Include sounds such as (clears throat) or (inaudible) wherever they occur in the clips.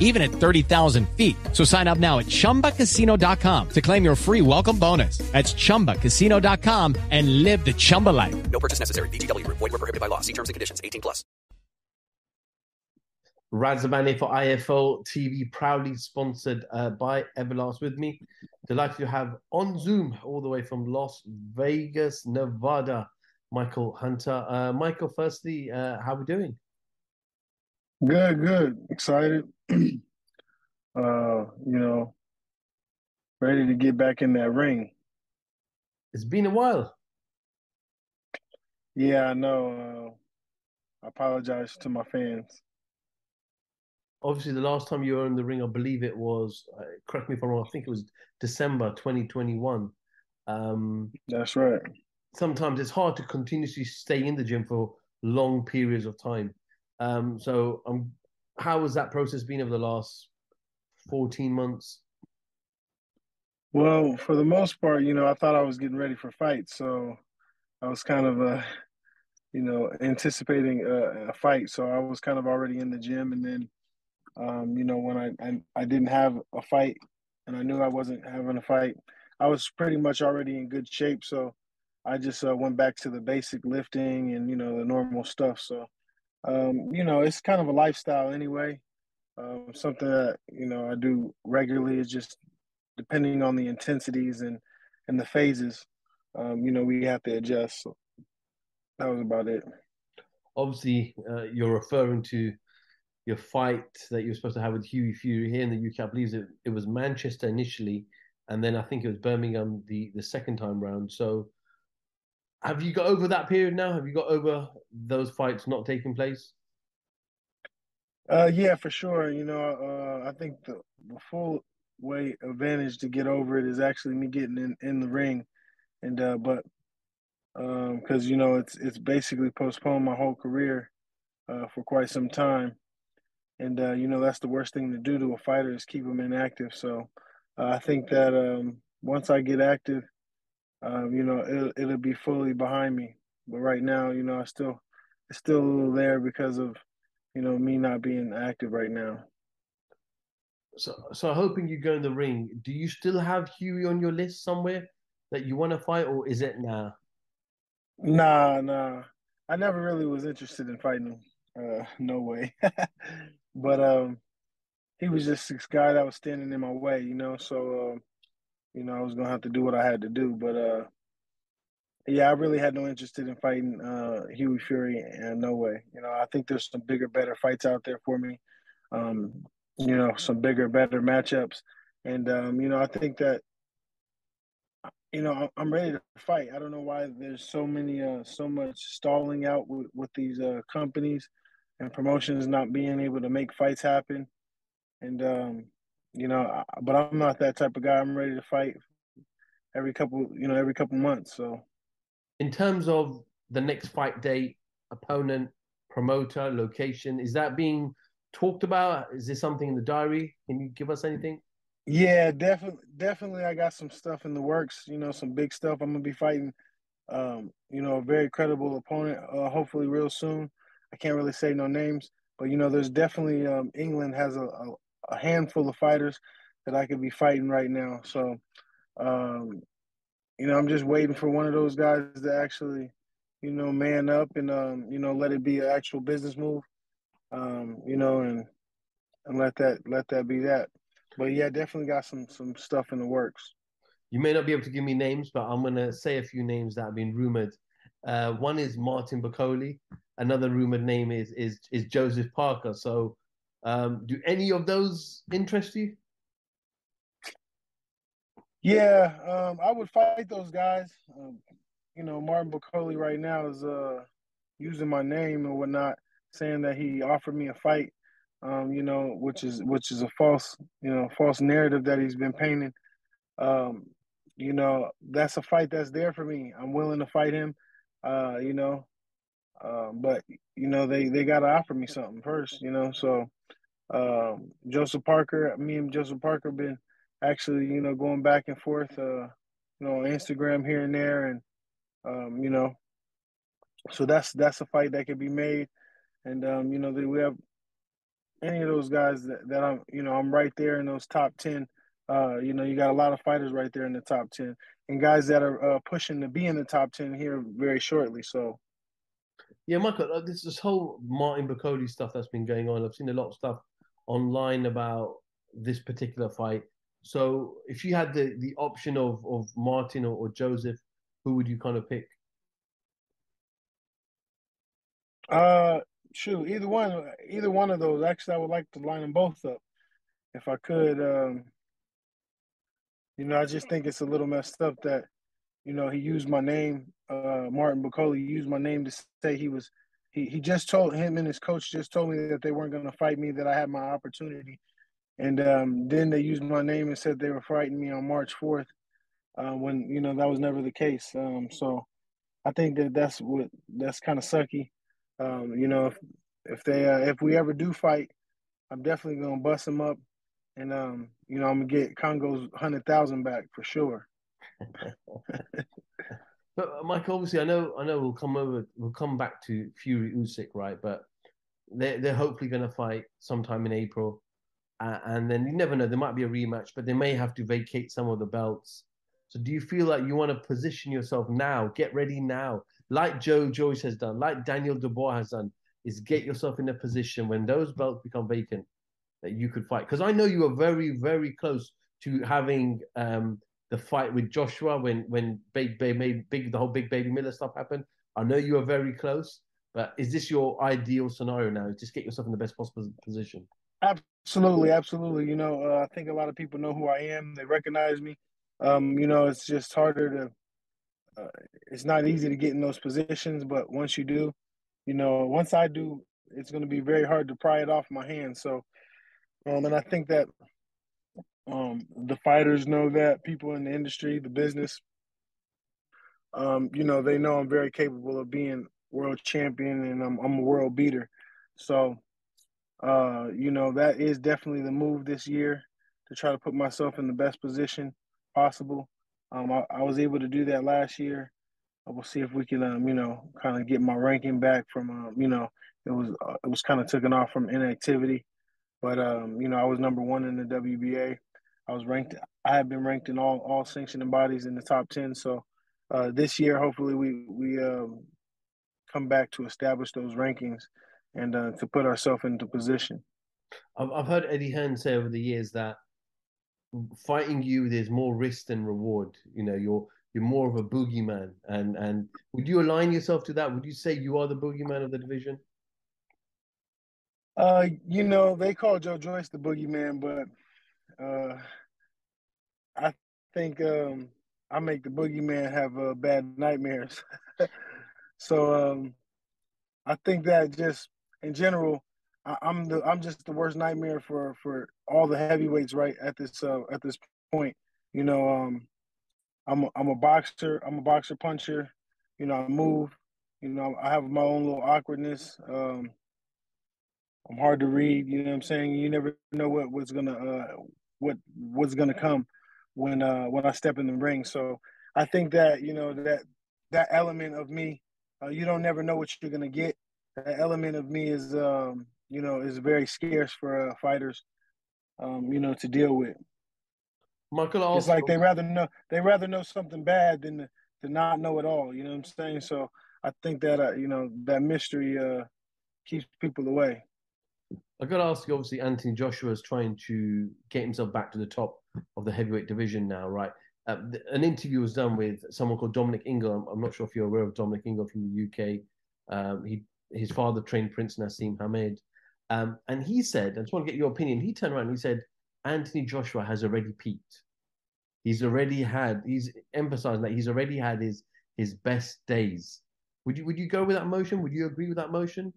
even at 30,000 feet. So sign up now at ChumbaCasino.com to claim your free welcome bonus. That's ChumbaCasino.com and live the Chumba life. No purchase necessary. VGW. Void were prohibited by law. See terms and conditions. 18 plus. Razabani for IFL TV, proudly sponsored uh, by Everlast with me. Delighted to have on Zoom all the way from Las Vegas, Nevada, Michael Hunter. Uh, Michael, firstly, uh, how are we doing? Good, good. Excited. (clears throat) uh, you know, ready to get back in that ring. It's been a while. Yeah, I know. Uh, I apologize to my fans. Obviously, the last time you were in the ring, I believe it was, uh, correct me if I'm wrong, I think it was December 2021. Um, That's right. Sometimes it's hard to continuously stay in the gym for long periods of time. Um, so, um, how has that process been over the last 14 months? Well, for the most part, you know, I thought I was getting ready for fights, so I was kind of, uh, you know, anticipating a, a, fight. So I was kind of already in the gym, and then, um, you know, when I, I I didn't have a fight, and I knew I wasn't having a fight, I was pretty much already in good shape. So I just uh, went back to the basic lifting and you know the normal stuff. So um, you know, it's kind of a lifestyle anyway. Um, something that you know I do regularly is just depending on the intensities and and the phases. Um, you know, we have to adjust. So that was about it. Obviously, uh, you're referring to your fight that you were supposed to have with Hughie Fury here in the UK. I believe it, it was Manchester initially, and then I think it was Birmingham the the second time round. So have you got over that period now? Have you got over those fights not taking place? Uh, yeah, for sure. You know, uh, I think the, the full way advantage to get over it is actually me getting in, in the ring, and uh, but because um, you know it's it's basically postponed my whole career uh, for quite some time, and uh, you know that's the worst thing to do to a fighter is keep them inactive. So uh, I think that um, once I get active, um, you know, it'll, it'll be fully behind me. But right now, you know, I still, it's still a little there because of, you know, me not being active right now. So, so hoping you go in the ring. Do you still have Hughie on your list somewhere that you want to fight, or is it now? Nah, nah. I never really was interested in fighting him. Uh, no way. (laughs) but um, he was just this guy that was standing in my way, you know. So um, you know, I was gonna have to do what I had to do. But uh, yeah, I really had no interest in fighting uh, Hughie Fury, and no way. You know, I think there's some bigger, better fights out there for me. Um, you know, some bigger, better matchups, and um, you know, I think that you know I'm ready to fight. I don't know why there's so many, uh, so much stalling out with, with these uh, companies and promotions not being able to make fights happen, and um, you know, but I'm not that type of guy. I'm ready to fight every couple, you know, every couple months. So, in terms of the next fight date, opponent, promoter, location, is that being talked about? Is this something in the diary? Can you give us anything? Yeah, definitely, definitely. I got some stuff in the works. You know, some big stuff. I'm gonna be fighting um, you know, a very credible opponent. Uh, hopefully, real soon. I can't really say no names, but you know, there's definitely um, England has a, a, a, handful of fighters that I could be fighting right now. So, um, you know, I'm just waiting for one of those guys to actually, you know, man up and um, you know, let it be an actual business move. Um, you know, and and let that let that be that. But yeah, definitely got some some stuff in the works. You may not be able to give me names, but I'm gonna say a few names that have been rumored. Uh, one is Martin Bakole. Another rumored name is is is Joseph Parker. So, um, do any of those interest you? Yeah, um, I would fight those guys. Um, you know, Martin Bakole right now is uh, using my name and whatnot, saying that he offered me a fight um, you know, which is which is a false, you know, false narrative that he's been painting. Um, you know, that's a fight that's there for me. I'm willing to fight him. Uh, you know, uh, but you know they they got to offer me something first. You know, so um, Joseph Parker, me and Joseph Parker been actually you know going back and forth, uh, you know, on Instagram here and there, and um, you know, so that's that's a fight that can be made, and um, you know we have any of those guys that, that I'm, you know, I'm right there in those top 10. Uh, you know, you got a lot of fighters right there in the top 10 and guys that are uh, pushing to be in the top 10 here very shortly. So, yeah, Michael, uh, this, this whole Martin Bakole stuff that's been going on. I've seen a lot of stuff online about this particular fight. So, if you had the, the option of, of Martin or, or Joseph, who would you kind of pick? Uh, shoot, either one, either one of those. Actually, I would like to line them both up if I could. Um, you know, I just think it's a little messed up that, you know, he used my name, uh, Martin Bakole used my name to say he was. He he just told him and his coach just told me that they weren't going to fight me, that I had my opportunity, and um, then they used my name and said they were fighting me on March fourth, uh, when you know that was never the case. Um, so, I think that that's what that's kind of sucky. Um, you know, if if they uh, if we ever do fight, I'm definitely gonna bust them up, and um, you know, I'm gonna get Congo's hundred thousand back for sure. (laughs) Mike, obviously, I know, I know, we'll come over, we'll come back to Fury Usyk, right? But they're they're hopefully gonna fight sometime in April, uh, and then you never know, there might be a rematch, but they may have to vacate some of the belts. So, do you feel like you want to position yourself now, get ready now, like Joe Joyce has done, like Daniel Dubois has done, is get yourself in a position when those belts become vacant that you could fight. Because I know you are very, very close to having um, the fight with Joshua when when Big Baby big the whole Big Baby Miller stuff happened. I know you were very close, but is this your ideal scenario now? Just get yourself in the best possible position. Absolutely, absolutely. You know, uh, I think a lot of people know who I am. They recognize me. Um, you know, it's just harder to uh, it's not easy to get in those positions, but once you do, you know, once I do, it's going to be very hard to pry it off my hands. So, um, and I think that um, the fighters know that, people in the industry, the business, um, you know, they know I'm very capable of being world champion and I'm, I'm a world beater. So, uh, you know, that is definitely the move this year to try to put myself in the best position possible. Um, I, I, was able to do that last year. We'll see if we can, um, you know, kind of get my ranking back from, um, you know, it was uh, it was kind of taken off from inactivity, but um, you know, I was number one in the WBA. I was ranked. I have been ranked in all all sanctioning bodies in the top ten. So uh, this year, hopefully, we we um, come back to establish those rankings and uh, to put ourselves into position. I've I've heard Eddie Hearn say over the years that fighting you, there's more risk than reward. You know, you're you're more of a boogeyman. And and would you align yourself to that? Would you say you are the boogeyman of the division? Uh, you know, they call Joe Joyce the boogeyman, but uh, I think um, I make the boogeyman have uh, bad nightmares. (laughs) so um, I think that just in general, I, am the I'm just the worst nightmare for for all the heavyweights right at this uh, at this point. You know, um, I'm a, I'm a boxer. I'm a boxer puncher. You know, I move. You know, I have my own little awkwardness. Um, I'm hard to read. You know what I'm saying? You never know what what's gonna uh, what what's gonna come when uh, when I step in the ring. So I think that you know that that element of me. Uh, you don't never know what you're gonna get. That element of me is, um, you know, is very scarce for uh, fighters, um, you know, to deal with. Michael, also, it's like they rather know they rather know something bad than to, to not know it all. You know what I'm saying? So I think that uh, you know that mystery uh, keeps people away. I got to ask you. Obviously, Anthony Joshua is trying to get himself back to the top of the heavyweight division now, right? Uh, an interview was done with someone called Dominic Ingle. I'm, not sure if you're aware of Dominic Ingle from the UK. Um, he his father trained Prince Naseem Hamed, um, and he said, I just want to get your opinion. He turned around and he said, Anthony Joshua has already peaked. He's already had. He's emphasizing that he's already had his his best days. Would you would you go with that motion? Would you agree with that motion?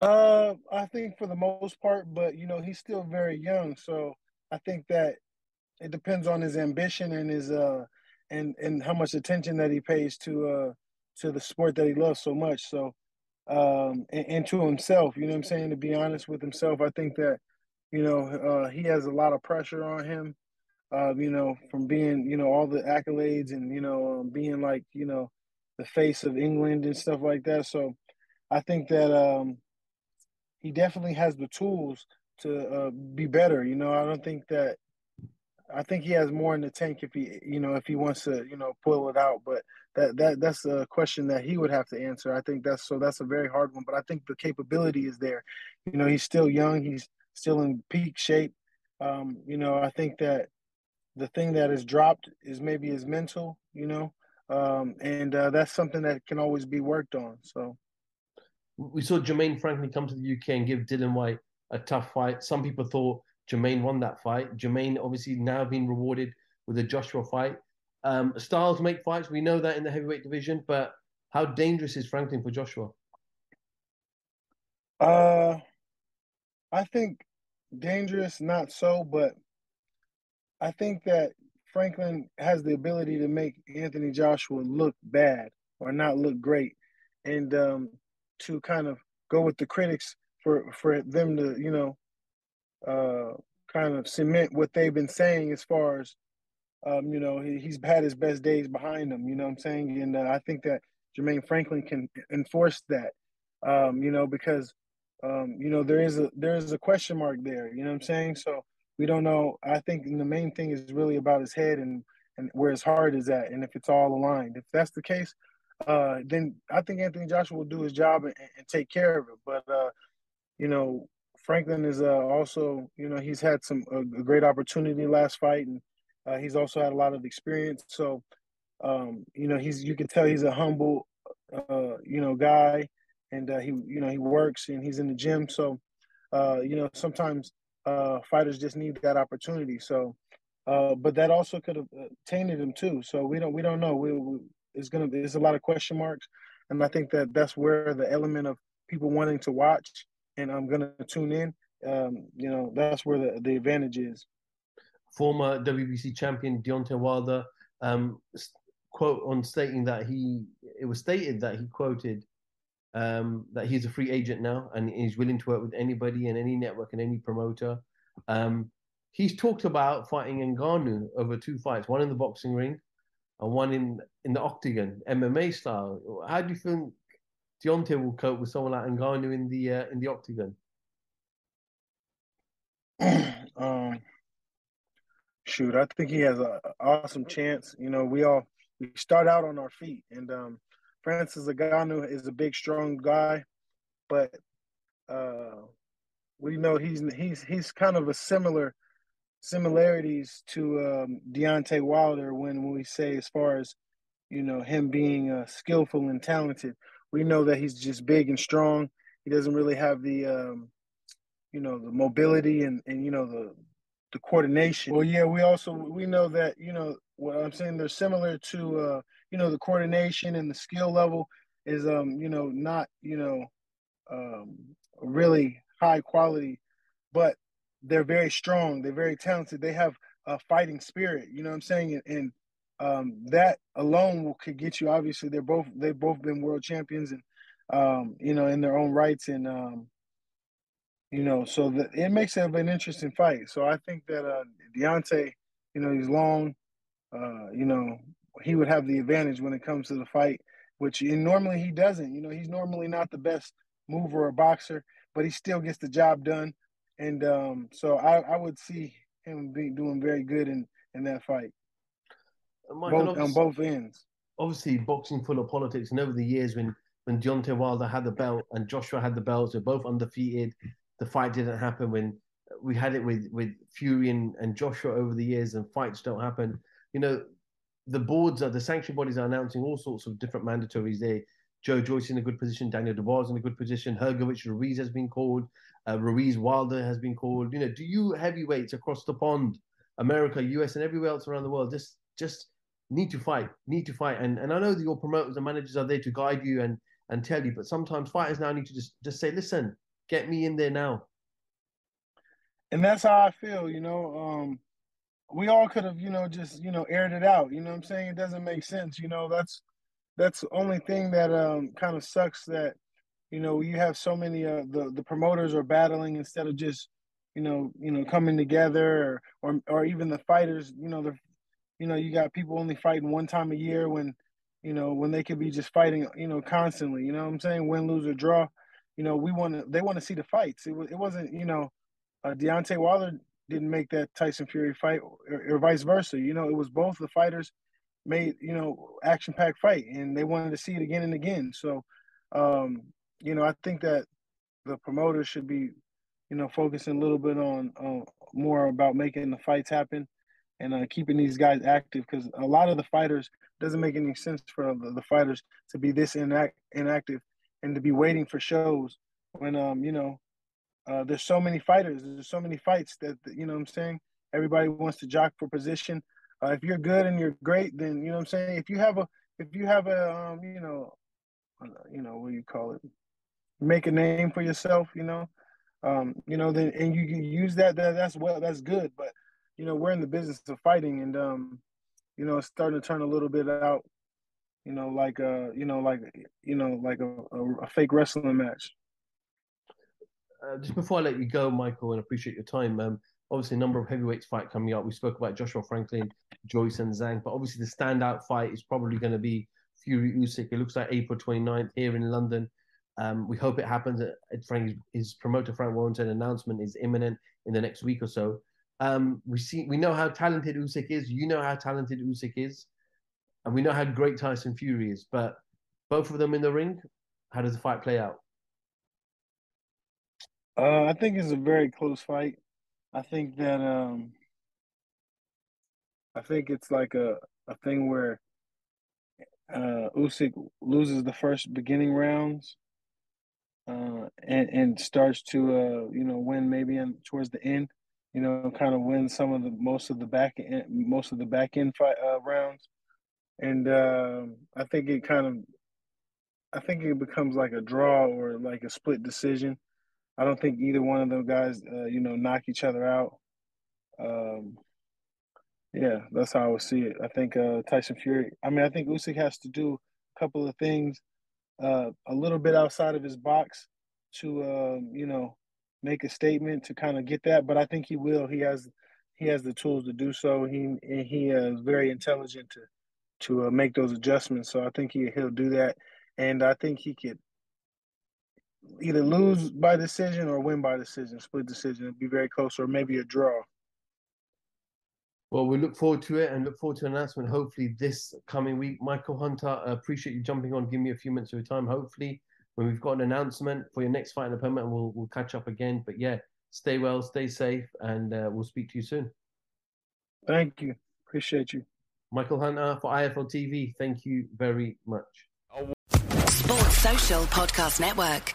Uh, I think for the most part, but you know he's still very young, so I think that it depends on his ambition and his uh and and how much attention that he pays to uh to the sport that he loves so much. So um and, and to himself, you know what I'm saying, to be honest with himself, I think that you know uh he has a lot of pressure on him. Uh, you know, from being, you know, all the accolades and, you know, um, being like, you know, the face of England and stuff like that. So I think that um, he definitely has the tools to uh, be better. You know, I don't think that I think he has more in the tank if he, you know, if he wants to, you know, pull it out. But that that that's a question that he would have to answer. I think that's so that's a very hard one. But I think the capability is there. You know, he's still young. He's still in peak shape. Um, you know, I think that the thing that is dropped is maybe his mental. You know, um, and uh, that's something that can always be worked on. So we saw Jermaine Franklin come to the UK and give Dillian Whyte a tough fight. Some people thought Jermaine won that fight. Jermaine obviously now being rewarded with a Joshua fight. Um, styles make fights. We know that in the heavyweight division, but how dangerous is Franklin for Joshua? Uh, I think dangerous, not so, but I think that Franklin has the ability to make Anthony Joshua look bad or not look great, and um, to kind of go with the critics for for them to you know uh, kind of cement what they've been saying as far as um, you know he, he's had his best days behind him. You know what I'm saying? And uh, I think that Jermaine Franklin can enforce that. Um, you know because um, you know there is a there is a question mark there. You know what I'm saying? So we don't know. I think the main thing is really about his head and and where his heart is at, and if it's all aligned. If that's the case, uh, then I think Anthony Joshua will do his job and, and take care of it. But uh, you know, Franklin is uh, also, you know, he's had some a, a great opportunity last fight, and uh, he's also had a lot of experience. So, um, you know, he's you can tell he's a humble, uh, you know, guy, and uh, he, you know, he works and he's in the gym. So, uh, you know, sometimes uh, fighters just need that opportunity. So, uh, but that also could have uh, tainted him too. So we don't we don't know. We, we it's gonna there's a lot of question marks, and I think that that's where the element of people wanting to watch and I'm gonna tune in. Um, you know, that's where the the advantage is. Former WBC champion Deontay Wilder um, quote on stating that he it was stated that he quoted um, that he's a free agent now and he's willing to work with anybody and any network and any promoter. Um, he's talked about fighting Ngannou over two fights, one in the boxing ring and one in in the octagon, MMA style. How do you think Deontay will cope with someone like Ngannou in the uh, in the octagon? (clears throat) um, shoot, I think he has an awesome chance. You know, we all we start out on our feet, and um, Francis Ngannou is a big, strong guy, but uh, we know he's he's he's kind of a similar similarities to um, Deontay Wilder when when we say as far as you know him being uh, skillful and talented. We know that he's just big and strong. He doesn't really have the um, you know the mobility and and you know the the coordination. Well, yeah, we also we know that you know what I'm saying. They're similar to uh, you know the coordination and the skill level is um you know not you know um really high quality, but they're very strong. They're very talented. They have a fighting spirit. You know what I'm saying? And, and um, that alone will, could get you. Obviously, they're both they've both been world champions and um, you know in their own rights. And um, you know, so the, it makes it an interesting fight. So I think that uh, Deontay, you know, he's long. Uh, you know, he would have the advantage when it comes to the fight, which normally he doesn't. You know, he's normally not the best mover or boxer, but he still gets the job done. And um, so I, I would see him be doing very good in, in that fight. Both, on both ends. Obviously, boxing full of politics, and over the years, when when Deontay Wilder had the belt and Joshua had the belts, they're both undefeated. The fight didn't happen when we had it with with Fury and, and Joshua over the years, and fights don't happen. You know, the boards are the sanction bodies are announcing all sorts of different mandatories. There, Joe Joyce in a good position, Daniel Dubois in a good position, Hrgovic Ruiz has been called, uh, Ruiz Wilder has been called. You know, do you heavyweights across the pond, America, US, and everywhere else around the world, just just need to fight, need to fight, and and I know that your promoters and managers are there to guide you and and tell you, but sometimes fighters now need to just just say, listen, get me in there now. And that's how I feel, you know. Um, we all could have, you know, just, you know, aired it out. You know I'm saying? It doesn't make sense. You know, that's that's the only thing that um kind of sucks that, you know, you have so many uh the, the promoters are battling instead of just, you know, you know, coming together or or, or even the fighters, you know, the you know, you got people only fighting one time a year when, you know, when they could be just fighting, you know, constantly. You know what I'm saying? Win, lose, or draw. You know, we want to. They want to see the fights. It was. It wasn't. You know, uh, Deontay Wilder didn't make that Tyson Fury fight, or, or vice versa. You know, it was both the fighters made you know action packed fight, and they wanted to see it again and again. So, um, you know, I think that the promoters should be, you know, focusing a little bit on uh, more about making the fights happen and uh, keeping these guys active because a lot of the fighters doesn't make any sense for the, the fighters to be this inact, inactive and to be waiting for shows when um you know uh, there's so many fighters there's so many fights that you know i'm saying everybody wants to jock for position uh, if you're good and you're great then you know what i'm saying? If you have a if you have a um you know uh, you know what do you call it? Make a name for yourself you know? Um you know then and you can use that, that that's well that's good but you know we're in the business of fighting and um you know it's starting to turn a little bit out you know like uh you know like you know like a, a, a fake wrestling match. Uh, just before I let you go, Michael, and appreciate your time. Um, obviously, a number of heavyweights fight coming up. We spoke about Joshua Franklin, Joyce, and Zhang, but obviously the standout fight is probably going to be Fury Usyk. It looks like April 29th here in London. Um, we hope it happens. Uh, Frank, his promoter Frank Warren Warrington announcement is imminent in the next week or so. Um, we see, we know how talented Usyk is. You know how talented Usyk is, and we know how great Tyson Fury is. But both of them in the ring, how does the fight play out? Uh, I think it's a very close fight. I think that um, I think it's like a, a thing where uh, Usyk loses the first beginning rounds uh, and and starts to uh, you know win maybe in, towards the end you know, kind of win some of the most of the back end, most of the back end fight uh, rounds, and uh, I think it kind of, I think it becomes like a draw or like a split decision. I don't think either one of them guys, uh, you know, knock each other out. Um, yeah, that's how I would see it. I think uh, Tyson Fury. I mean, I think Usyk has to do a couple of things, uh, a little bit outside of his box to, um, you know, make a statement to kind of get that, but I think he will. He has he has the tools to do so. He he is very intelligent to to uh, make those adjustments. So I think he he'll do that, and I think he could either lose by decision or win by decision, split decision. It'd be very close, or maybe a draw. Well, we look forward to it and look forward to an announcement. Hopefully, this coming week. Michael Hunter, I appreciate you jumping on. Give me a few minutes of your time. Hopefully, when we've got an announcement for your next fight in the permit, and we'll we'll catch up again. But yeah, stay well, stay safe, and uh, we'll speak to you soon. Thank you. Appreciate you. Michael Hunter for IFL TV. Thank you very much. Sports Social Podcast Network.